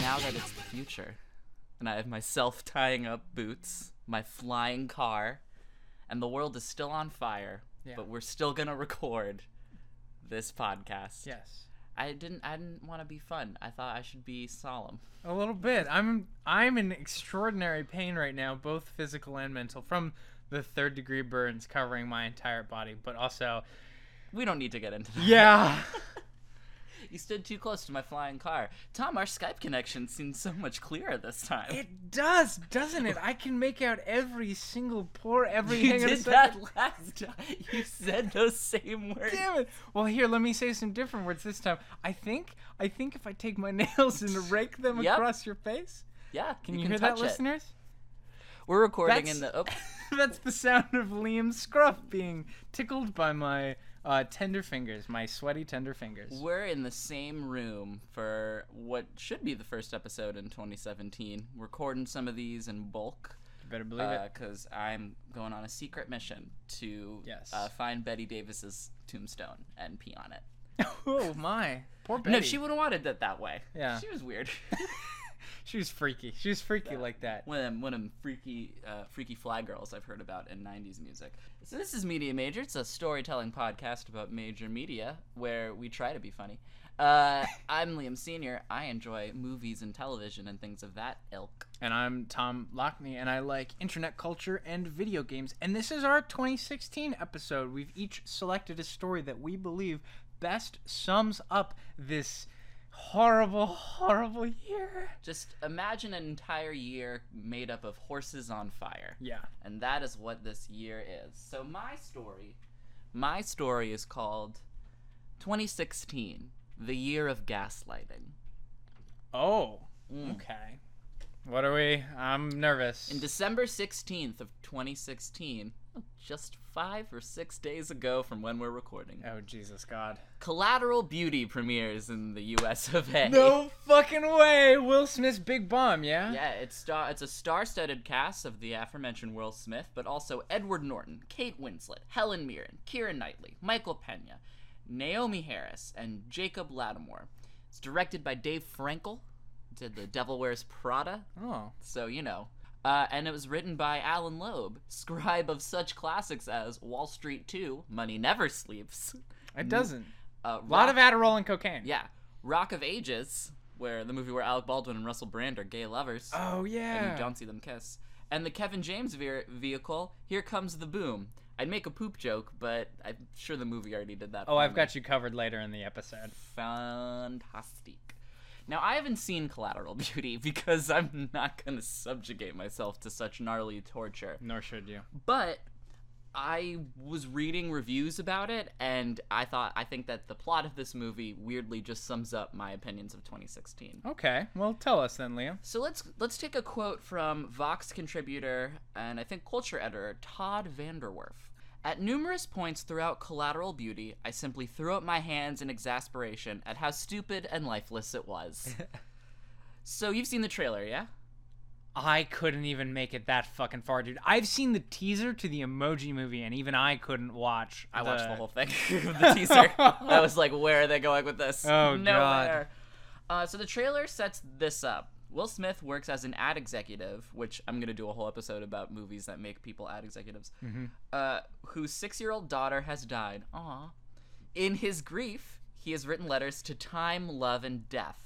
Now that it's the future, and I have myself tying up boots, my flying car, and the world is still on fire, Yeah. but we're still gonna record this podcast. Yes. I didn't. I didn't want to be fun. I thought I should be solemn. A little bit. I'm I'm in extraordinary pain right now, both physical and mental, from the third degree burns covering my entire body, but also We don't need to get into that. Yeah. You stood too close to my flying car. Tom, our Skype connection seems so much clearer this time. It does, doesn't it? I can make out every single pore, every you hang on a did that last time. You said those same words. Damn it! Well, here, let me say some different words this time. I think, I think if I take my nails and rake them Yep. across your face, Yeah. can you, hear that, it. listeners? We're recording That's- in the. Oh, That's the sound of Liam Scruff being tickled by my uh, tender fingers, my sweaty tender fingers. we're in the same room for what should be the first episode in 2017. Recording some of these in bulk. You better believe it. because I'm going on a secret mission to Yes. uh, find Bette Davis's tombstone and pee on it. oh my, poor Betty. No, she would have wanted it that way. Yeah. she was weird. she was freaky. She was freaky like that. one of them, one of them freaky, uh, freaky fly girls I've heard about in '90s music. So this is Media Major. It's a storytelling podcast about major media where we try to be funny. Uh, I'm Liam Senior. I enjoy movies and television and things of that ilk. And I'm Tom Lockney, and I like internet culture and video games. And this is our 2016 episode. We've each selected a story that we believe best sums up this horrible, horrible year. Just imagine an entire year made up of horses on fire. Yeah. And that is what this year is. So my story, my story is called 2016, the year of gaslighting. Oh. Mm. Okay. What are we? I'm nervous. In December 16th of 2016, just 5 or 6 days ago from when we're recording, oh Jesus God. Collateral Beauty premieres in the US of A. No fucking way. Will Smith's big bomb. Yeah. Yeah, it's star it's a star-studded cast of the aforementioned Will Smith, but also Edward Norton, Kate Winslet, Helen Mirren, Keira Knightley, Michael Pena, Naomie Harris, and Jacob Lattimore. It's directed by Dave Frankel, did The Devil Wears Prada, Oh. so you know. Uh, and it was written by Allan Loeb, scribe of such classics as Wall Street 2, Money Never Sleeps, It doesn't. uh, A lot of Adderall and cocaine. yeah, Rock of Ages, where the movie where Alec Baldwin and Russell Brand are gay lovers Oh yeah. and you don't see them kiss. And the Kevin James ve- vehicle, Here Comes the Boom. I'd make a poop joke, but I'm sure the movie already did that. Oh, I've got you covered later in the episode. Fantastic. Now, I haven't seen Collateral Beauty because I'm not going to subjugate myself to such gnarly torture. Nor should you. But I was reading reviews about it, and I thought, I think that the plot of this movie weirdly just sums up my opinions of 2016. Okay. Well, tell us then, Liam. So let's let's take a quote from Vox contributor and I think culture editor Todd VanDerWerff. At numerous points throughout Collateral Beauty, I simply threw up my hands in exasperation at how stupid and lifeless it was. so you've seen the trailer, yeah? I couldn't even make it that fucking far, dude. I've seen the teaser to the Emoji Movie, and even I couldn't watch. I watched the whole thing, the teaser. I was like, where are they going with this? Oh, God. Uh, so the trailer sets this up. Will Smith works as an ad executive, which I'm gonna do a whole episode about movies that make people ad executives. Uh, whose six-year-old daughter has died. Aw. In his grief, he has written letters to time, love, and death.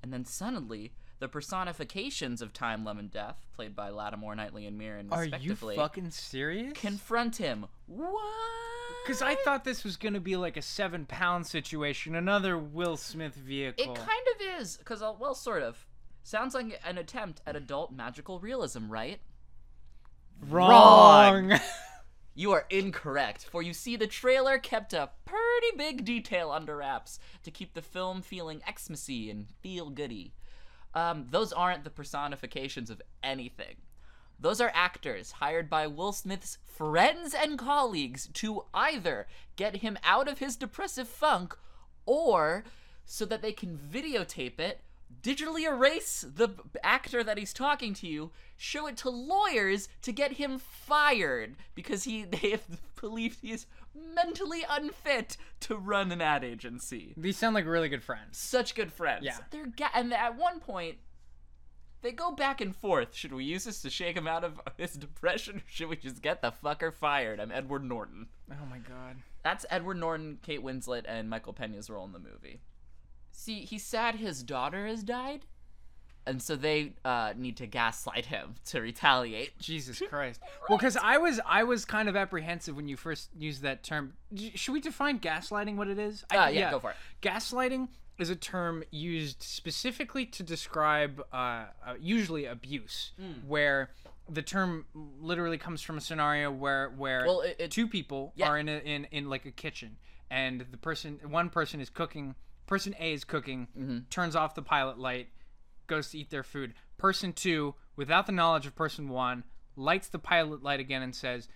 And then suddenly, the personifications of time, love, and death, played by Lattimore, Knightley, and Mirren, Are you respectively, fucking serious? confront him. What? Because I thought this was gonna be like a seven pound situation, another Will Smith vehicle. It kind of is, because, well, sort of. Sounds like an attempt at adult magical realism, right? wrong. You are incorrect, for you see, the trailer kept a pretty big detail under wraps to keep the film feeling Xmasy and feel goody. Um, those aren't the personifications of anything. Those are actors hired by Will Smith's friends and colleagues to either get him out of his depressive funk or so that they can videotape it, digitally erase the actor that he's talking to you, show it to lawyers to get him fired because he they have believed he is mentally unfit to run an ad agency. These sound like really good friends. Such good friends. Yeah. They're ga- and at one point they go back and forth. Should we use this to shake him out of his depression or should we just get the fucker fired? I'm Edward Norton. Oh my god. That's Edward Norton, Kate Winslet, and Michael Pena's role in the movie. See, he's sad his daughter has died, and so they uh, need to gaslight him to retaliate. Jesus Christ. Well, because I was I was kind of apprehensive when you first used that term. Should we define gaslighting? What it is? I, Uh, yeah, go for it. Gaslighting is a term used specifically to describe uh, uh, usually abuse, Hmm. where the term literally comes from a scenario where where Well, it- it- two people Yeah. are in a, in in like a kitchen and the person one person is cooking person A is cooking Mm-hmm. turns off the pilot light goes to eat their food. Person 2 without the knowledge of person 1 lights the pilot light again and says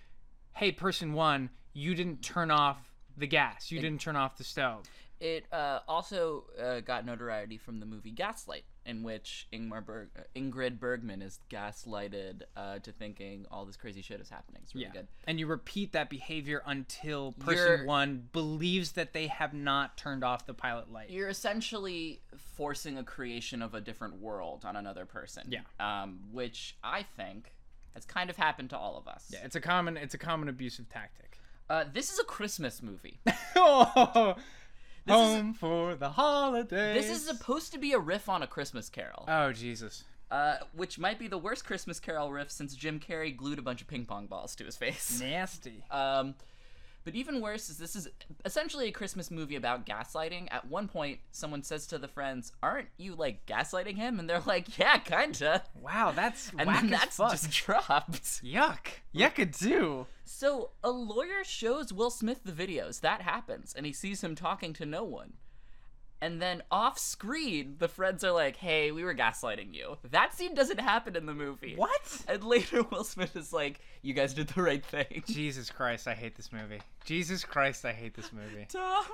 hey person 1 you didn't turn off the gas. You didn't turn off the stove. It uh, also uh, got notoriety from the movie Gaslight, in which Ingmar Berg- uh, Ingrid Bergman is gaslighted uh, to thinking all this crazy shit is happening. It's really good. and you repeat that behavior until person You're- 1 believes that they have not turned off the pilot light You're essentially forcing a creation of a different world on another person. Yeah. Um, which I think has kind of happened to all of us. yeah, it's a common it's a common abusive tactic Uh, this is a Christmas movie. oh, This is- home for the holidays. This is supposed to be a riff on a Christmas Carol, Oh Jesus! uh, which might be the worst Christmas Carol riff since Jim Carrey glued a bunch of ping pong balls to his face. Nasty. Um, but even worse is this is essentially a Christmas movie about gaslighting. At one point, someone says to the friends, "Aren't you like gaslighting him?" And they're like, "Yeah, kinda." Wow, that's And whack then that's fuck. just dropped. yuck. Yuckadoo. So a lawyer shows Will Smith the videos. That happens, and he sees him talking to no one. And then off screen, the friends are like, "Hey, we were gaslighting you." That scene doesn't happen in the movie. What? And later, Will Smith is like, "You guys did the right thing." Jesus Christ, I hate this movie. Jesus Christ, I hate this movie. Tom,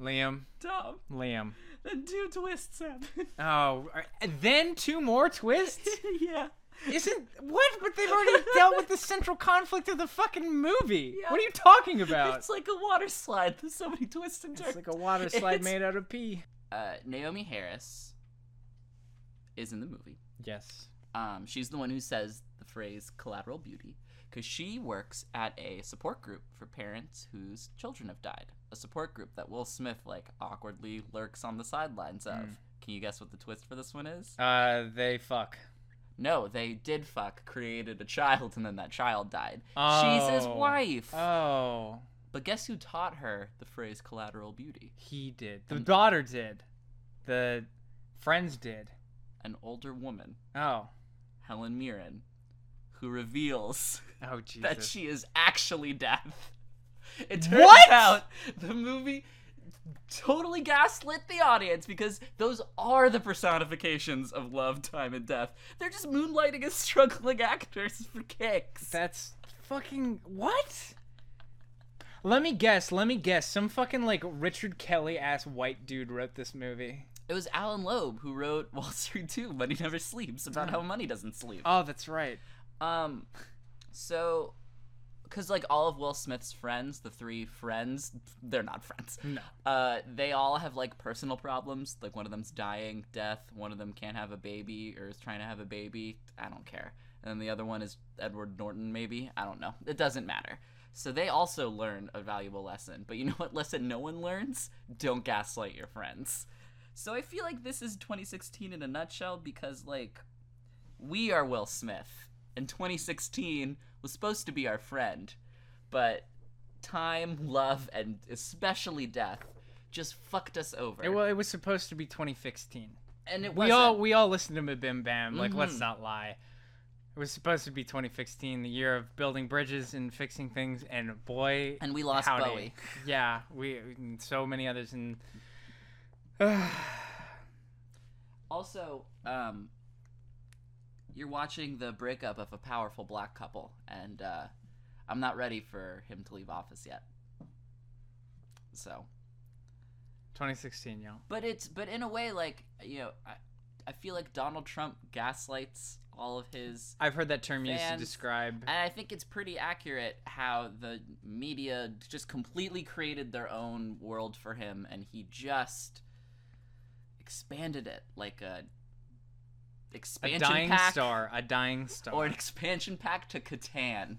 Liam, Tom, Liam. then two twists happen. Oh, are- then two more twists? yeah. Isn't what? But they've already dealt with the central conflict of the fucking movie. Yeah. What are you talking about? It's like a water slide. There's so many twists and turns. It's like a water slide It's- made out of pee. Uh, Naomie Harris is in the movie. Yes. Um, she's the one who says the phrase collateral beauty because she works at a support group for parents whose children have died. A support group that Will Smith like awkwardly lurks on the sidelines of. Can you guess what the twist for this one is? Uh, they fuck. No, they did fuck, created a child, and then that child died. She's his Oh. wife. Oh, but guess who taught her the phrase collateral beauty? he did. The daughter did. The friends did. An older woman, Oh. Helen Mirren, who reveals Oh Jesus. that she is actually death. It turns What? out the movie totally gaslit the audience because those are the personifications of love, time, and death. They're just moonlighting as struggling actors for kicks. That's fucking what? Let me guess. Let me guess. Some fucking like Richard Kelly ass white dude wrote this movie. it was Allan Loeb who wrote Wall Street 2, Money Never Sleeps, about how money doesn't sleep. Oh, that's right. Um, so, because like all of Will Smith's friends, the three friends, they're not friends. No. Uh, they all have like personal problems. Like one of them's dying, death. One of them can't have a baby or is trying to have a baby. I don't care. And then the other one is Edward Norton, maybe. I don't know. It doesn't matter. So they also learn a valuable lesson. But you know what lesson no one learns? Don't gaslight your friends. So I feel like this is 2016 in a nutshell because like we are Will Smith, and 2016 was supposed to be our friend, but time, love, and especially death just fucked us over. It, well, it was supposed to be 2016. and it We wasn't. all we all listened to Mabim Bam. Like, let's Mhm. not lie. It was supposed to be 2016, the year of building bridges and fixing things, and boy, and we lost howdy. Bowie. Yeah, we and so many others, and Also, um, you're watching the breakup of a powerful black couple, and uh, I'm not ready for him to leave office yet. So, 2016, y'all. but it's but in a way, like you know, I, I feel like Donald Trump gaslights all of his I've heard that term used to describe. and I think it's pretty accurate how the media just completely created their own world for him and he just expanded it like a A expansion dying pack star. A dying star. or an expansion pack to Catan.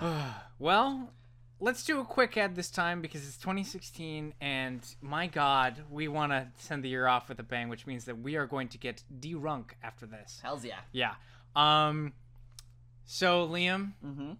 well, let's do a quick ad this time because it's 2016, and my God, we want to send the year off with a bang, which means that we are going to get drunk after this. Hells yeah. Yeah. Um. So Liam, Mm-hmm.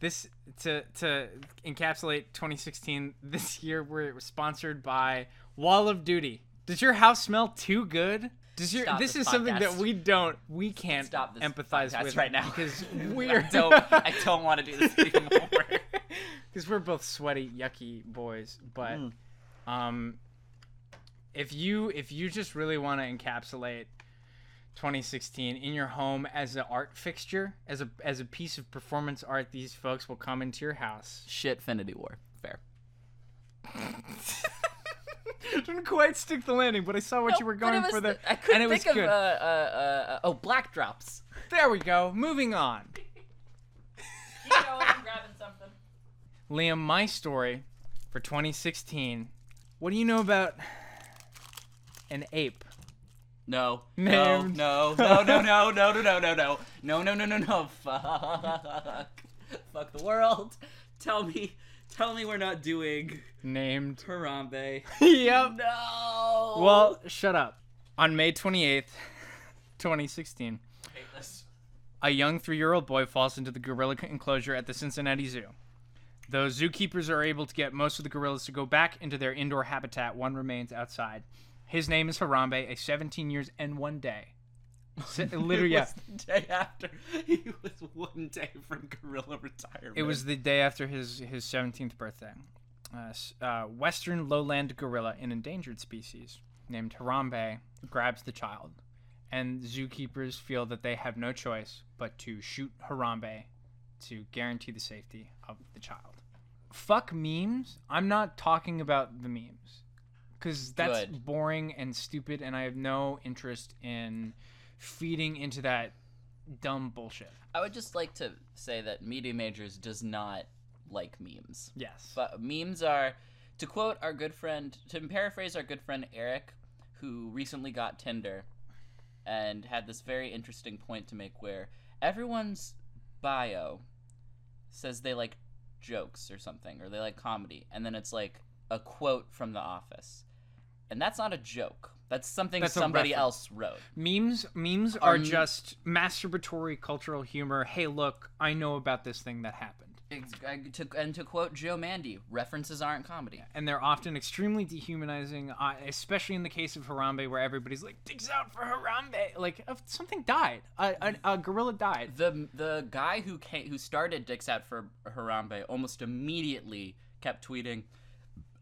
this to to encapsulate 2016. This year we're sponsored by Wall of Duty. Does your house smell too good? Does your Stop this is something that we don't we can't Stop this empathize with right now because we're don't I don't want to do this anymore. because we're both sweaty, yucky boys. But Mm. um, if you if you just really want to encapsulate 2016 in your home as an art fixture, as a as a piece of performance art, these folks will come into your house. Shit, Finity War. Fair. Didn't quite stick the landing, but I saw what you were No, but it going for there, the- I couldn't and it think good. of uh, uh, uh, uh, oh black drops. there we go. Moving on. Keep going, I'm grabbing something. Liam, my story for 2016. What do you know about an ape? No, no, Named. no, no, no, no, no, no, no, no, no, no, no, no, no, no, fuck, fuck the world. Tell me, tell me we're not doing Named. Harambe. yep. No. Well, shut up. On May 28th, 2016, I hate this. a young three year old boy falls into the gorilla enclosure at the Cincinnati Zoo. Though zookeepers are able to get most of the gorillas to go back into their indoor habitat, one remains outside. His name is Harambe, a 17 years and one day. Literally, It yeah. the day after. He was one day from gorilla retirement. It was the day after his, his 17th birthday. Uh, uh, Western lowland gorilla, an endangered species named Harambe, grabs the child, and zookeepers feel that they have no choice but to shoot Harambe to guarantee the safety of the child. Fuck memes. I'm not talking about the memes because that's Good. boring and stupid, and I have no interest in feeding into that dumb bullshit. I would just like to say that Media Majors does not like memes. Yes. But memes are, to quote our good friend, to paraphrase our good friend Eric, who recently got Tinder, and had this very interesting point to make where everyone's bio says they like jokes or something, or they like comedy, and then it's like a quote from The Office. And that's not a joke. That's something That's somebody else wrote. Memes memes are Um, just masturbatory cultural humor. Hey, look, I know about this thing that happened. To, and to quote Joe Mande, references aren't comedy. And they're often extremely dehumanizing, uh, especially in the case of Harambe, where everybody's like, "Digs out for Harambe!" Like something died, a, a, a gorilla died. The the guy who came, who started Dicks Out for Harambe almost immediately kept tweeting.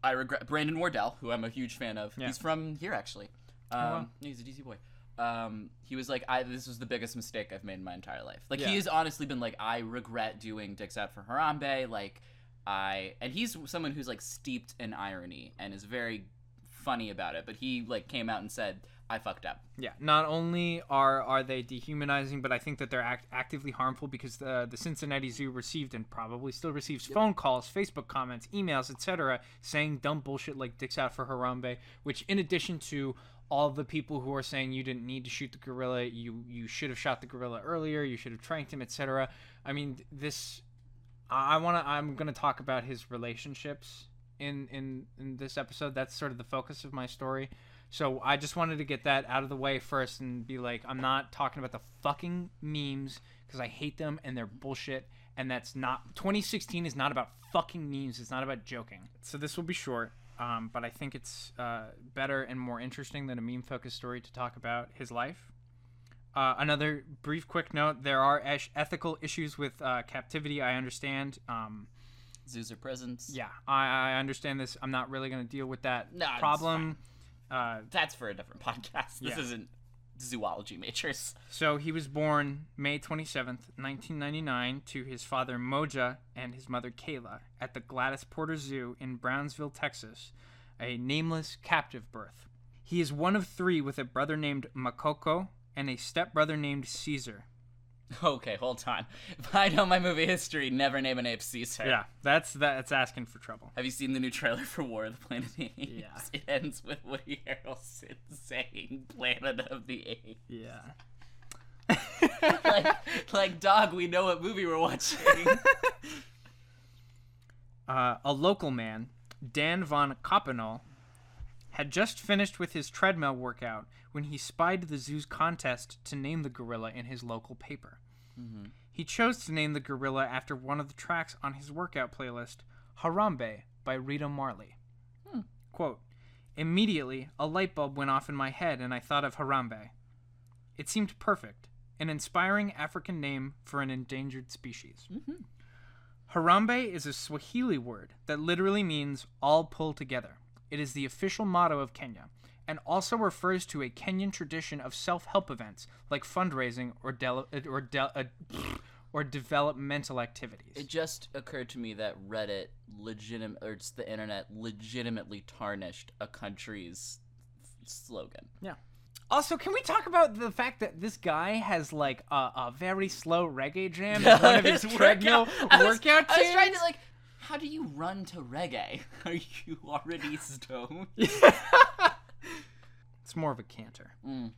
I regret Brandon Wardell, who I'm a huge fan of. Yeah. He's from here actually. Um, wow. He's a DC boy. Um, he was like, "I this was the biggest mistake I've made in my entire life." Like Yeah. he has honestly been like, "I regret doing Dicks Out for Harambe." Like I and he's someone who's like steeped in irony and is very funny about it. But he like came out and said, "I fucked up." Yeah. Not only are are they dehumanizing, but I think that they're act- actively harmful because the the Cincinnati Zoo received and probably still receives phone calls, Facebook comments, emails, etc., saying dumb bullshit like "dicks out for Harambe," which, in addition to all the people who are saying you didn't need to shoot the gorilla, you you should have shot the gorilla earlier, you should have tranked him, etc. I mean, this. I want to. I'm going to talk about his relationships in in in this episode. That's sort of the focus of my story. So I just wanted to get that out of the way first and be like, I'm not talking about the fucking memes because I hate them and they're bullshit. And that's not 2016 is not about fucking memes. It's not about joking. So this will be short, um, but I think it's uh, better and more interesting than a meme focused story to talk about his life. Uh, another brief, quick note: there are esh- ethical issues with uh, captivity. I understand. Um, Zoos are prisons. yeah, I, I understand this. I'm not really going to deal with that No, it's problem. Uh, That's for a different podcast. This Yeah. isn't zoology majors. So he was born May 27th, 1999, to his father Moja and his mother Kayla at the Gladys Porter Zoo in Brownsville, Texas, a nameless captive birth. He is one of three with a brother named Makoko and a stepbrother named Caesar. Okay, hold on. If I know my movie history, never name an ape Caesar. Yeah, that's that's asking for trouble. Have you seen the new trailer for War of the Planet of the Apes? Yeah. It ends with Woody Harrelson saying Planet of the Apes. Yeah. like, like, dog, we know what movie we're watching. Uh, a local man, Dan Van Coppenolle, had just finished with his treadmill workout when he spied the zoo's contest to name the gorilla in his local paper. Mm-hmm. He chose to name the gorilla after one of the tracks on his workout playlist, Harambe by Rita Marley. Hmm. Quote, Immediately, a light bulb went off in my head and I thought of Harambe. It seemed perfect, an inspiring African name for an endangered species. Mm-hmm. Harambe is a Swahili word that literally means all pull together. It is the official motto of Kenya and also refers to a Kenyan tradition of self-help events like fundraising or del- or del- uh, or developmental activities. it just occurred to me that Reddit legitimate or it's the internet legitimately tarnished a country's slogan. Yeah. Also, can we talk about the fact that this guy has like a, a very slow reggae jam as one of his treadmill I was- workout I was trying to like how do you run to reggae? Are you already stoned? It's more of a canter. Mm.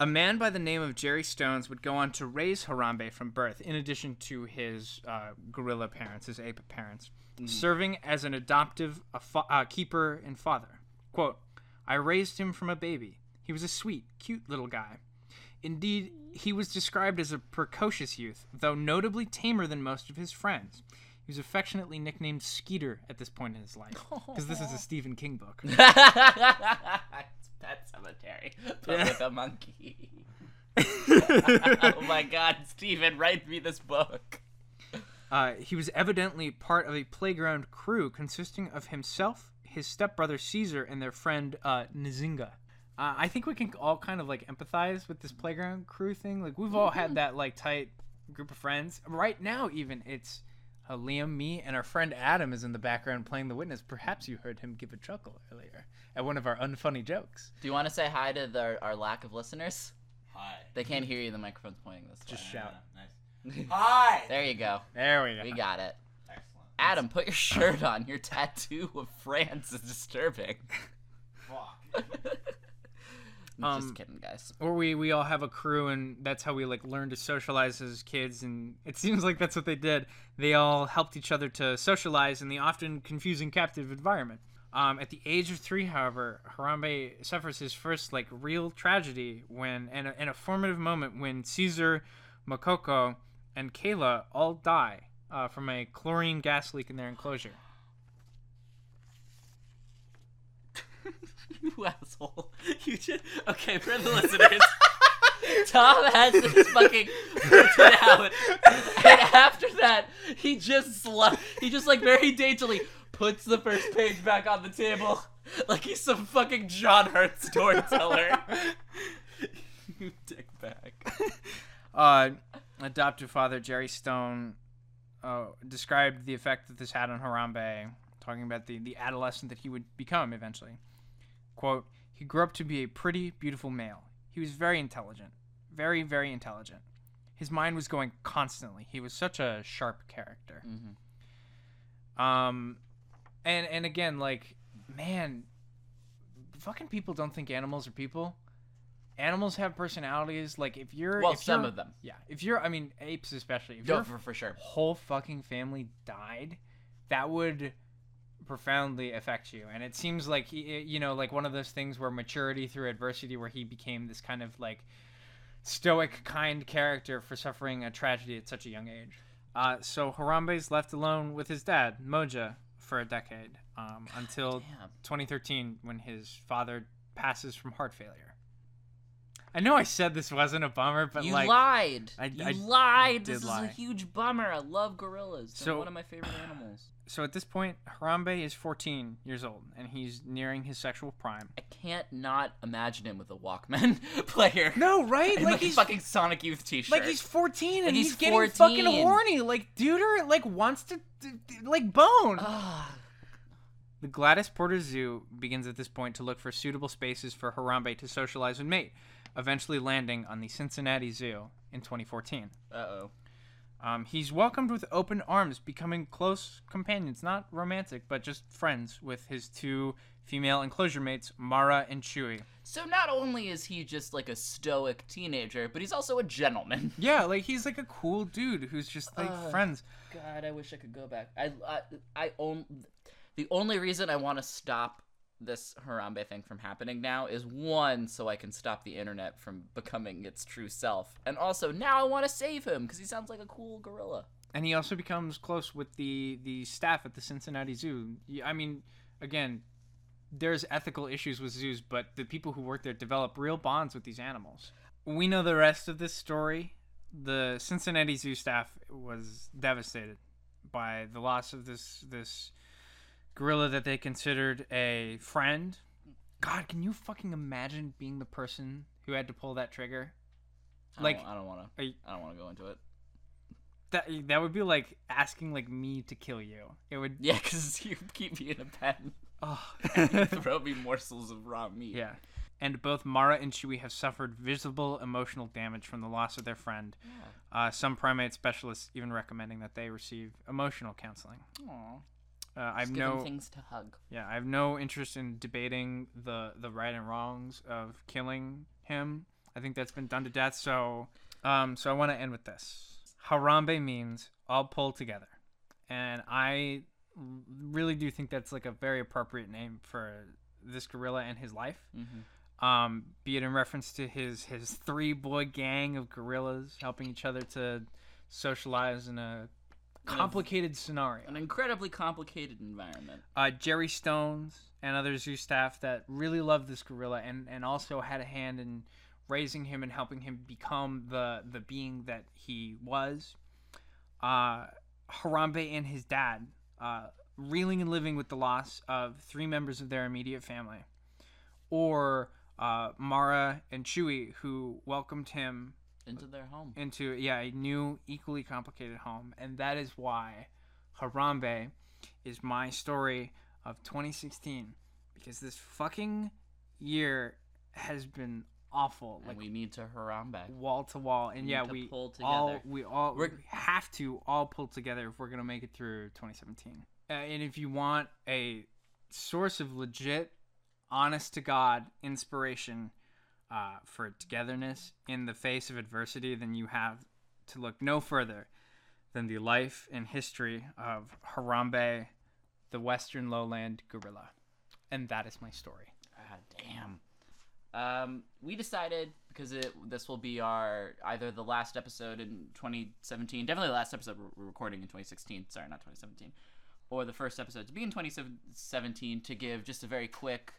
A man by the name of Jerry Stones would go on to raise Harambe from birth, in addition to his uh, gorilla parents, his ape parents, serving as an adoptive uh, keeper and father. Quote, I raised him from a baby. He was a sweet, cute little guy. Indeed, he was described as a precocious youth, though notably tamer than most of his friends. He was affectionately nicknamed Skeeter at this point in his life, because this is a Stephen King book. it's Pet Sematary, but Yeah. with a monkey. oh my god, Stephen, write me this book. Uh, he was evidently part of a playground crew consisting of himself, his stepbrother Caesar, and their friend uh, Nzinga. Uh, I think we can all kind of like empathize with this playground crew thing. Like we've all had that like tight group of friends. Right now, even it's uh, Liam, me, and our friend Adam is in the background playing the witness. Perhaps you heard him give a chuckle earlier at one of our unfunny jokes. Do you want to say hi to the, our lack of listeners? Hi. They can't hear you. The microphone's pointing this Just way. Just shout. Nice. Hi. There you go. There we go. We got it. Excellent. Adam, put your shirt on. Your tattoo of France is disturbing. Fuck. I'm just Um, kidding, guys. or we we all have a crew and that's how we like learn to socialize as kids and it seems like that's what they did. They all helped each other to socialize in the often confusing captive environment. Um, at the age of three however harambe suffers his first like real tragedy when and a, and a formative moment when caesar makoko and kayla all die uh, from a chlorine gas leak in their enclosure You asshole. You just okay for the listeners. Tom has this fucking out, and after that, he just sli- he just like very daintily puts the first page back on the table, like he's some fucking John Hurt storyteller. you dick back. uh, adoptive father Jerry Stone uh, described the effect that this had on Harambe, talking about the, the adolescent that he would become eventually. Quote, he grew up to be a pretty, beautiful male. He was very intelligent. Very, very intelligent. His mind was going constantly. He was such a sharp character. Um, and and again, like, man, fucking people don't think animals are people. Animals have personalities. Like, if you're Well, if some you're- of them. yeah. If you're, I mean, apes especially. If No, your for, for sure. whole fucking family died, that would profoundly affect you. And it seems like he, you know, like one of those things where maturity through adversity, where he became this kind of like stoic, kind character for suffering a tragedy at such a young age. Uh, so Harambe's left alone with his dad, Moja, for a decade um, until Damn. 2013 when his father passes from heart failure. I know I said this wasn't a bummer, but like you like lied. I- you I- lied. did this is lie. a huge bummer. I love gorillas. They're So- one of my favorite animals. So at this point, Harambe is 14 years old, and he's nearing his sexual prime. I can't not imagine him with a Walkman player. No, right? Like like a he's fucking Sonic Youth T-shirt. like he's 14 and Like he's, he's getting fucking horny. Like Duder like wants to like bone. The Gladys Porter Zoo begins at this point to look for suitable spaces for Harambe to socialize and mate, eventually landing on the Cincinnati Zoo in 2014. Uh oh. Um, he's welcomed with open arms, becoming close companions, not romantic, but just friends with his two female enclosure mates, Mara and Chewie. So not only is he just like a stoic teenager, but he's also a gentleman. Yeah, like he's like a cool dude who's just like Ugh. friends. God, I wish I could go back. I I, I own the only reason I want to stop this Harambe thing from happening now is one, so I can stop the internet from becoming its true self, and also now I want to save him because he sounds like a cool gorilla. And he also becomes close with the the staff at the Cincinnati Zoo. I mean, again, there's ethical issues with zoos, but the people who work there develop real bonds with these animals. We know the rest of this story. The Cincinnati Zoo staff was devastated by the loss of this this gorilla that they considered a friend. God, can you fucking imagine being the person who had to pull that trigger? I Like- don't, I don't want to. I don't want to go into it. That that would be like asking like me to kill you. It would. Yeah, because you keep me in a pen. Oh. Throw me morsels of raw meat. Yeah. And both Mara and Chewie have suffered visible emotional damage from the loss of their friend. Uh, some primate specialists even recommending that they receive emotional counseling. Aw. Uh, I've Just give him no, things to hug. yeah, I have no interest in debating the the right and wrongs of killing him. I think that's been done to death. So, um, so I want to end with this. Harambe means all pulled together, and I really do think that's like a very appropriate name for this gorilla and his life. Mm-hmm. um, be it in reference to his his three boy gang of gorillas helping each other to socialize in a complicated scenario. An incredibly complicated environment. Uh, Jerry Stones and other zoo staff that really loved this gorilla and, and also had a hand in raising him and helping him become the the being that he was. Uh, Harambe and his dad, uh, reeling and living with the loss of three members of their immediate family, or uh, Mara and Chewie, who welcomed him Into their home. into yeah a new equally complicated home and that is why harambe is my story of 2016 because this fucking year has been awful And like we need to Harambe. wall to wall and need yeah we pull all together. we all we have to all pull together if we're gonna make it through 2017 uh, and if you want a source of legit honest to god inspiration uh, for togetherness in the face of adversity then you have to look no further than the life and history of harambe the western lowland gorilla and that is my story God damn. Um, we decided because it this will be our either the last episode in 2017, definitely the last episode we're recording in 2016. Sorry, not 2017, or the first episode to be in 2017 to give just a very quick,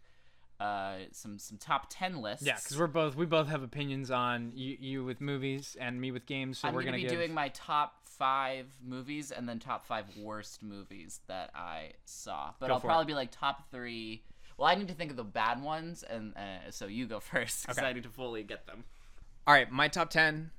uh, some some top 10 lists. yeah because we're both we both have opinions on you, you with movies and me with games so I'm we're gonna, gonna, be give doing my top five movies and then top five worst movies that I saw. But Go I'll for it. probably be like top three. Well, I need to think of the bad ones, and uh, so you go first because Okay. I need to fully get them. All right, my top 10.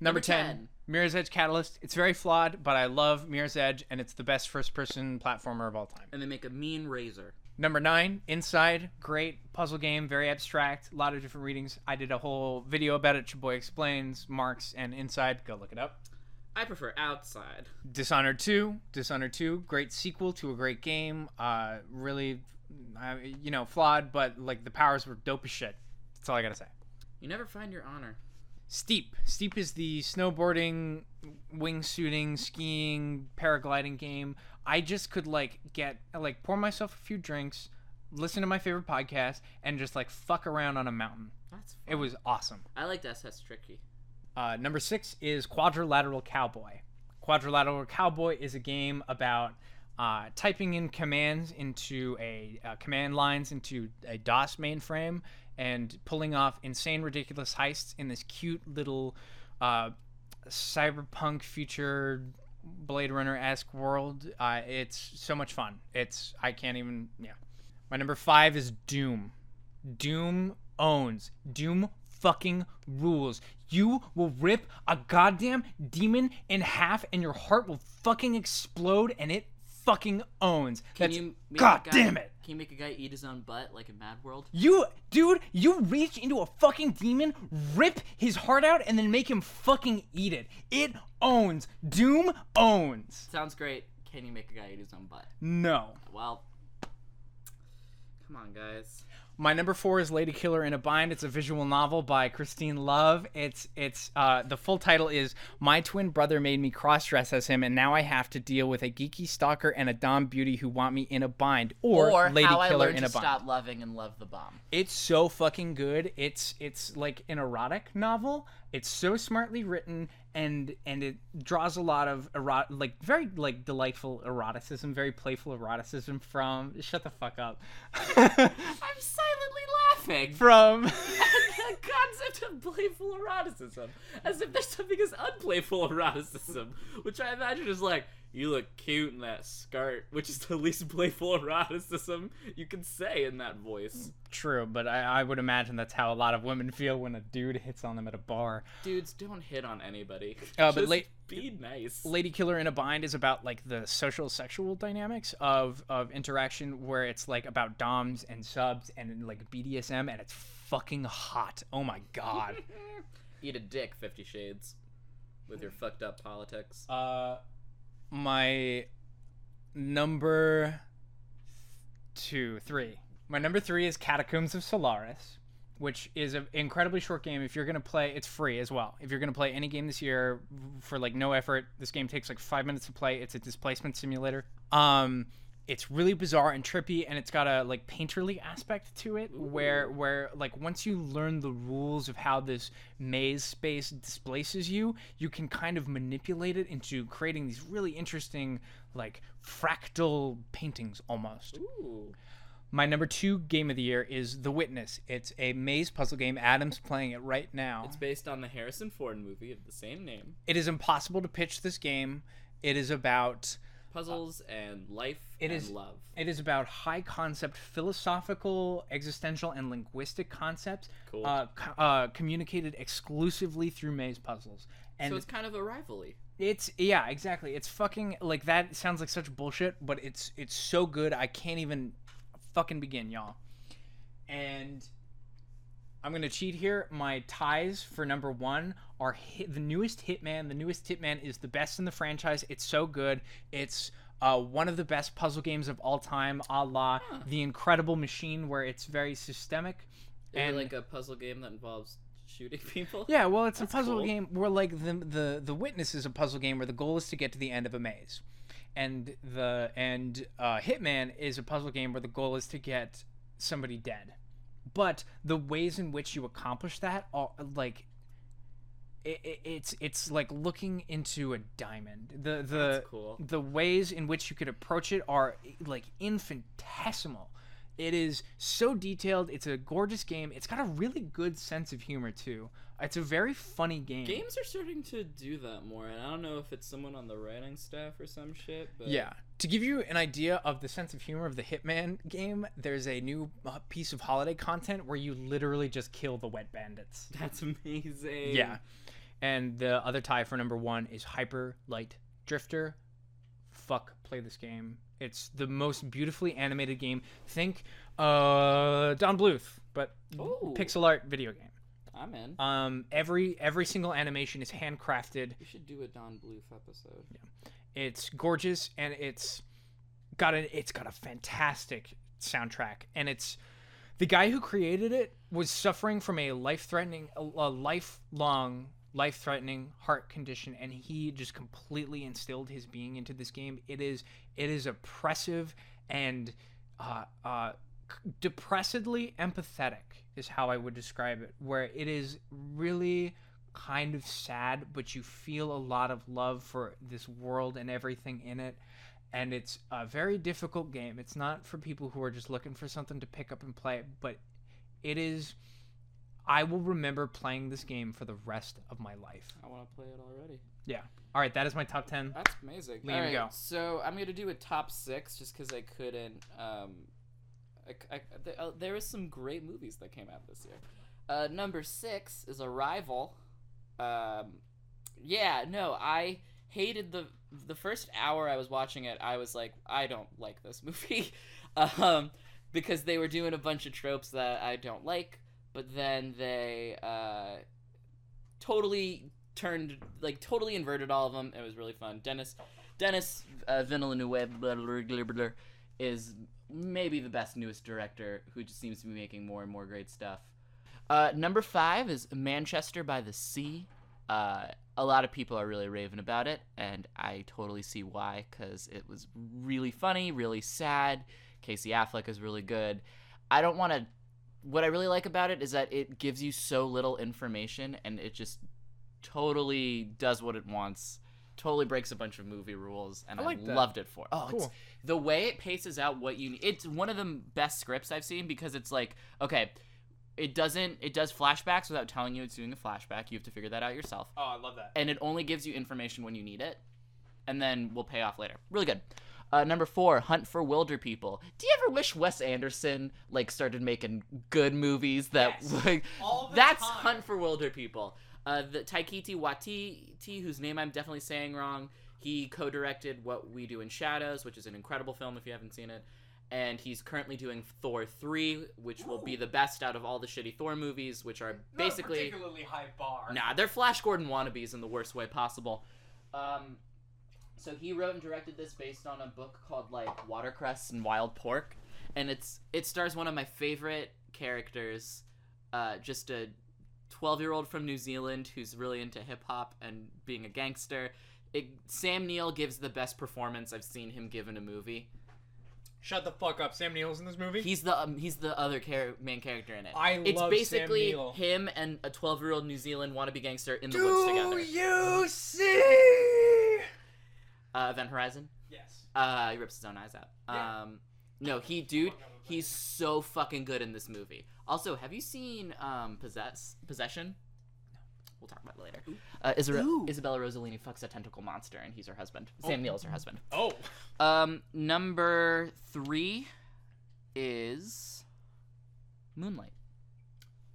Number, Number 10, 10. Mirror's Edge Catalyst. It's very flawed, but I love Mirror's Edge, and it's the best first person platformer of all time. And they make a mean razor. Number 9, Inside. Great puzzle game, very abstract, a lot of different readings. I did a whole video about it. Your boy explains Marks and Inside. Go look it up. I prefer outside. Dishonored 2. Dishonored 2, great sequel to a great game. Uh, really, uh, you know, flawed, but like the powers were dope as shit. That's all I gotta say. You never find your honor. Steep. Steep is the snowboarding, wingsuiting, skiing, paragliding game. I just could like get like pour myself a few drinks, listen to my favorite podcast, and just like fuck around on a mountain. That's fun. It was awesome. I liked SSX Tricky. Uh, number six is Quadrilateral Cowboy. Quadrilateral Cowboy is a game about uh, typing in commands into a uh, command lines into a DOS mainframe and pulling off insane, ridiculous heists in this cute little uh, cyberpunk future Blade Runner esque world. Uh, it's so much fun. It's I can't even yeah. My number five is Doom. Doom owns. Doom fucking rules. You will rip a goddamn demon in half and your heart will fucking explode and it fucking owns. Can That's you make God guy, damn it. Can you make a guy eat his own butt like in Mad World? You, dude, you reach into a fucking demon, rip his heart out, and then make him fucking eat it. It owns. Doom owns. Sounds great. Can you make a guy eat his own butt? No. Well, come on, guys. My number four is Lady Killer in a Bind. It's a visual novel by Christine Love. It's it's uh, the full title is My Twin Brother Made Me Cross Dress as Him, and now I have to deal with a geeky stalker and a dom beauty who want me in a bind, or, Or Lady how I learned in to a bind. stop loving and love the bomb. It's so fucking good. It's it's like an erotic novel. It's so smartly written and and it draws a lot of erot like very like delightful eroticism, very playful eroticism from shut the fuck up. I'm silently laughing. from the concept of playful eroticism, as if there's something as unplayful eroticism, which I imagine is like, you look cute in that skirt, which is the least playful eroticism you can say in that voice. True, but I, I would imagine that's how a lot of women feel when a dude hits on them at a bar. Dudes, don't hit on anybody. Uh, but late- be nice. Lady Killer in a Bind is about like the social sexual dynamics of of interaction where it's like about doms and subs and like BDSM and it's fucking hot. Oh my god. Eat a dick, Fifty Shades, with your fucked up politics. uh my number two, three. My number three is Catacombs of Solaris, which is an incredibly short game. If you're gonna play, it's free as well. If you're gonna play any game this year for like no effort, this game takes like five minutes to play. It's a displacement simulator. Um, it's really bizarre and trippy, and it's got a like painterly aspect to it, where where like once you learn the rules of how this maze space displaces you, you can kind of manipulate it into creating these really interesting like fractal paintings almost. Ooh. My number two game of the year is The Witness. It's a maze puzzle game. Adam's playing it right now. It's based on the Harrison Ford movie of the same name. It is impossible to pitch this game. It is about Puzzles and life It and is- love. it is about high concept philosophical, existential, and linguistic concepts Cool. uh, co- uh, communicated exclusively through maze puzzles. And so it's kind of a rivalry. It's yeah, exactly. It's fucking like that sounds like such bullshit, but it's it's so good. I can't even fucking begin, y'all. And I'm gonna cheat here. My ties for number one are hit, the newest Hitman. The newest Hitman is the best in the franchise. It's so good. It's uh, one of the best puzzle games of all time, a la The Incredible Machine, where it's very systemic. Is and like a puzzle game that involves shooting people? yeah, well, it's a puzzle cool. game where like the the the witness is a puzzle game where the goal is to get to the end of a maze, and the and uh, Hitman is a puzzle game where the goal is to get somebody dead, but the ways in which you accomplish that are like. It, it, it's it's like looking into a diamond. The the cool. the ways in which you could approach it are like infinitesimal. It is so detailed. It's a gorgeous game. It's got a really good sense of humor too. It's a very funny game. Games are starting to do that more, and I don't know if it's someone on the writing staff or some shit, but Yeah. To give you an idea of the sense of humor of the Hitman game, there's a new uh, piece of holiday content where you literally just kill the wet bandits. that's amazing. Yeah. And the other tie for number one is Hyper Light Drifter. Fuck, play this game. It's the most beautifully animated game. Think uh, Don Bluth, but Ooh. pixel art video game. I'm in. Um, every every single animation is handcrafted. We should do a Don Bluth episode. Yeah. It's gorgeous and it's got a it's got a fantastic soundtrack and it's the guy who created it was suffering from a life-threatening a, a lifelong life-threatening heart condition and he just completely instilled his being into this game. It is it is oppressive and uh uh depressedly empathetic is how i would describe it where it is really kind of sad but you feel a lot of love for this world and everything in it. And it's a very difficult game. It's not for people who are just looking for something to pick up and play but it is i will remember playing this game for the rest of my life I want to play it already. yeah all right that is my top 10 That's amazing. Liam, Alright, go. So I'm gonna do a top six just because I couldn't. Um, I, I, th- uh, there was some great movies that came out this year. Uh, number six is Arrival. Um, yeah, no, I hated the the first hour I was watching it. I was like, I don't like this movie, um, because they were doing a bunch of tropes that I don't like. But then they uh, totally turned like totally inverted all of them. It was really fun. Denis Denis uh, Villeneuve is maybe the best newest director who just seems to be making more and more great stuff. Uh, number five is Manchester by the Sea. Uh, a lot of people are really raving about it, and I totally see why, because it was really funny, really sad. Casey Affleck is really good. I don't want to. What I really like about it is that it gives you so little information, and it just totally does what it wants. Totally breaks a bunch of movie rules, and I, I like that. loved it for. Oh, it's Cool. the way it paces out what you need. It's one of the best scripts I've seen because it's like, okay, it doesn't it does flashbacks without telling you it's doing a flashback. You have to figure that out yourself. Oh, I love that. And it only gives you information when you need it, and then we'll pay off later. Really good. Uh, number four, Hunt for Wilderpeople. Do you ever wish Wes Anderson like started making good movies that Yes. like All the that's time. Hunt for Wilderpeople. Uh, the Taikiti Watiti, whose name I'm definitely saying wrong, he co-directed What We Do in Shadows, which is an incredible film if you haven't seen it. And he's currently doing Thor 3, which will be the best out of all the shitty Thor movies, which are basically Not a particularly high bar. Nah, they're Flash Gordon wannabes in the worst way possible. Um, so he wrote and directed this based on a book called like Watercress and Wild Pork, and it's it stars one of my favorite characters, uh, just a twelve-year-old from New Zealand who's really into hip hop and being a gangster. It, Sam Neill gives the best performance I've seen him give in a movie. Shut the fuck up. Sam Neill's in this movie. He's the um, he's the other char- main character in it. I it's love Sam basically Neill. him and a twelve-year-old New Zealand wannabe gangster in the woods together. Do you see? Uh, Event Horizon. Yes. Uh, he rips his own eyes out. Yeah. Um, no, he, dude, he's so fucking good in this movie. Also, have you seen um, Possess Possession? We'll talk about it later. Uh, Isabella, Ooh. Isabella Rossellini fucks a tentacle monster, and he's her husband. Sam Neill is her husband. Oh. Um, number three is Moonlight.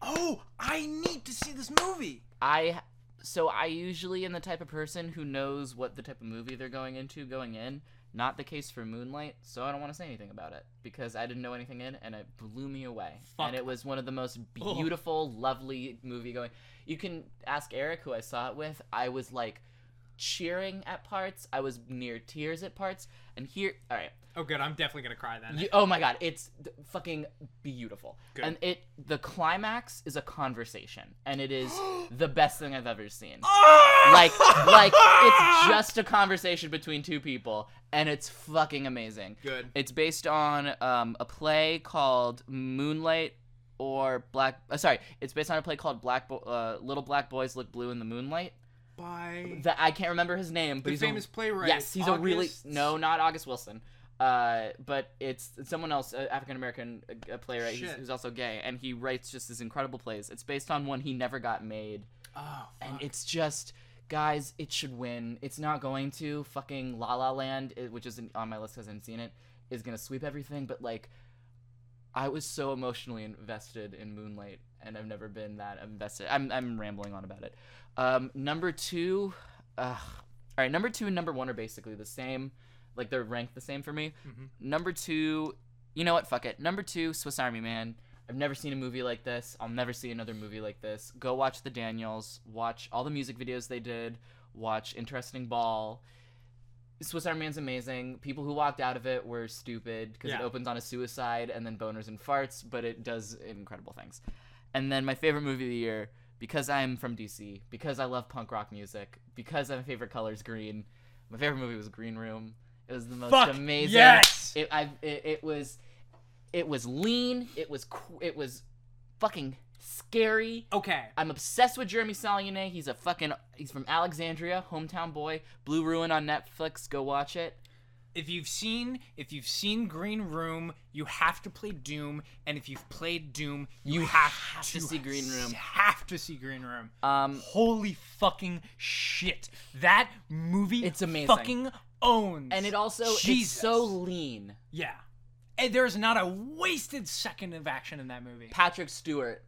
Oh, I need to see this movie. I so I usually am the type of person who knows what the type of movie they're going into going in. Not the case for Moonlight, so I don't want to say anything about it because I didn't know anything in, and it blew me away. Fuck. And it was one of the most beautiful, lovely movie going. You can ask Eric, who I saw it with. I was like cheering at parts. I was near tears at parts. And here, all right, Oh, good. I'm definitely gonna cry then. you, oh my god, it's fucking beautiful. Good. And it the climax is a conversation, and it is the best thing I've ever seen. Ah! Like like it's just a conversation between two people, and it's fucking amazing. good. It's based on um, a play called Moonlight or Black. Uh, sorry, it's based on a play called Black Bo- uh, Little Black Boys Look Blue in the Moonlight. By That I can't remember his name, but the he's famous a, playwright. Yes, he's a really no, not August Wilson. Uh, but it's someone else, uh, African American uh, playwright who's, who's also gay, and he writes just these incredible plays. It's based on one he never got made, Oh, and it's just guys, it should win. It's not going to. Fucking La La Land, which isn't on my list because I haven't seen it, is gonna sweep everything. But like, I was so emotionally invested in Moonlight, and I've never been that invested. I'm I'm rambling on about it. Um, number two, uh, all right, number two and number one are basically the same. Like they're ranked the same for me. Mhm. Number two, you know what? Fuck it. Number two, Swiss Army Man. I've never seen a movie like this. I'll never see another movie like this. Go watch the Daniels. Watch all the music videos they did. Watch Interesting Ball. Swiss Army Man's amazing. People who walked out of it were stupid because it opens on a suicide and then boners and farts, but it does incredible things. And then my favorite movie of the year, because I'm from DC, because I love punk rock music, because my favorite color is green. My favorite movie was Green Room. It was the most Fuck, amazing. yes! It, I, it, it was, it was lean. It was, it was, fucking scary. okay. I'm obsessed with Jeremy Saulnier. He's a fucking he's from Alexandria, hometown boy. Blue Ruin on Netflix. Go watch it. If you've seen if you've seen Green Room, you have to play Doom, and if you've played Doom, you, You have, have to to see Green Room. Have to see Green Room. Um Holy fucking shit! That movie, It's amazing. Fucking owns. and it also Jesus. it's so lean. yeah. And there's not a wasted second of action in that movie. Patrick Stewart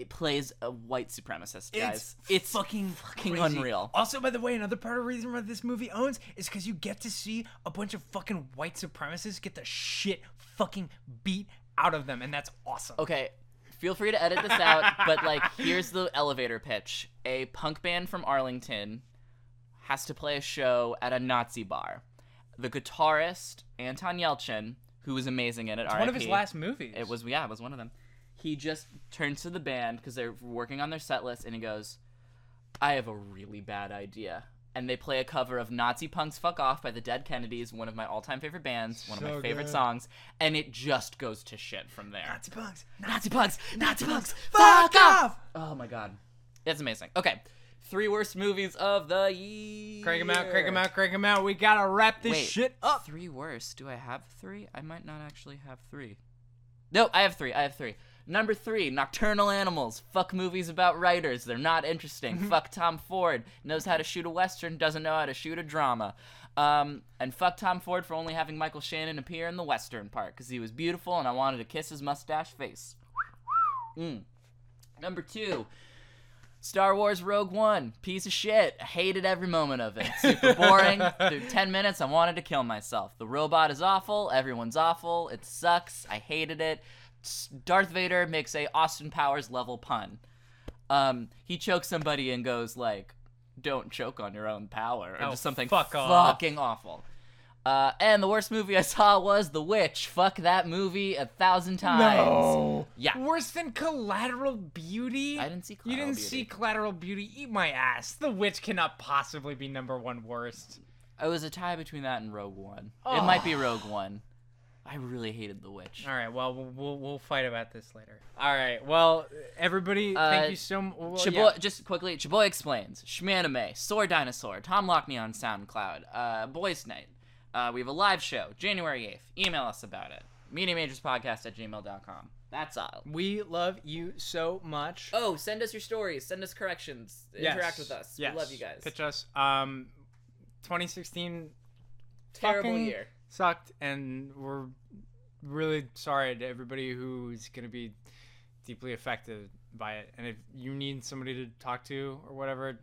it plays a white supremacist, guys. It's, fucking fucking crazy. unreal. Also, by the way, another part of the reason why this movie owns is because you get to see a bunch of fucking white supremacists get the shit fucking beat out of them, and that's awesome. Okay, feel free to edit this out, but like, here's the elevator pitch: a punk band from Arlington has to play a show at a Nazi bar. The guitarist Anton Yelchin, who was amazing in it, It's one of his last movies. It was yeah, it was one of them. He just turns to the band because they're working on their set list, and he goes, "I have a really bad idea." And they play a cover of Nazi Punks Fuck Off by the Dead Kennedys, one of my all-time favorite bands, one of my favorite good. songs, and it just goes to shit from there. Nazi punks. Nazi Punks, Nazi Punks, Fuck off! Oh my god, it's amazing. Okay, three worst movies of the year. Crank him out, crank him out, crank him out. We gotta wrap this Wait, shit up. Three worst? Do I have three? I might not actually have three. No, I have three. I have three. Number three, Nocturnal Animals. Fuck movies about writers. They're not interesting. fuck Tom Ford. Knows how to shoot a western, doesn't know how to shoot a drama. Um, and fuck Tom Ford for only having Michael Shannon appear in the western part because he was beautiful and I wanted to kiss his mustache face. Mm. Number two, Star Wars Rogue One. Piece of shit. I hated every moment of it. Super boring. Through 10 minutes, I wanted to kill myself. The robot is awful. Everyone's awful. It sucks. I hated it. Darth Vader makes a Austin Powers level pun. Um, he chokes somebody and goes like, "Don't choke on your own power," or Oh, just something fuck off. fucking awful. Uh, and the worst movie I saw was The Witch. Fuck that movie a thousand times. No. Yeah. Worse than Collateral Beauty? I didn't see Collateral You didn't Beauty. see Collateral Beauty? Eat my ass. The Witch cannot possibly be number one worst. It was a tie between that and Rogue One. It Oh. might be Rogue One. I really hated The Witch. All right, well, we'll we'll, we'll fight about this later. All right, well, everybody, Uh, thank you so much. Well, Chaboy, yeah. just quickly, Chaboy explains. Schmanime, Soar Dinosaur, Tom Lockney on SoundCloud, uh, Boys Night. Uh, we have a live show, January 8th. Email us about it. MediaMajorsPodcast at gmail.com. That's all. We love you so much. Oh, send us your stories. Send us corrections. Yes. Interact with us. Yes. We love you guys. Pitch us. Um, 2016 Terrible year. sucked, and we're really sorry to everybody who's gonna be deeply affected by it. And if you need somebody to talk to or whatever,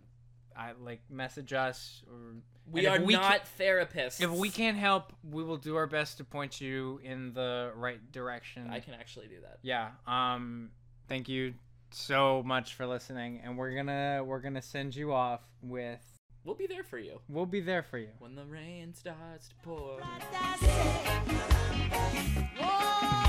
I like message us or We and are we not therapists. If we can't help, we will do our best to point you in the right direction. I can actually do that. Yeah. Um. Thank you so much for listening, and we're gonna we're gonna send you off with. We'll be there for you. We'll be there for you. When the rain starts to pour. Whoa.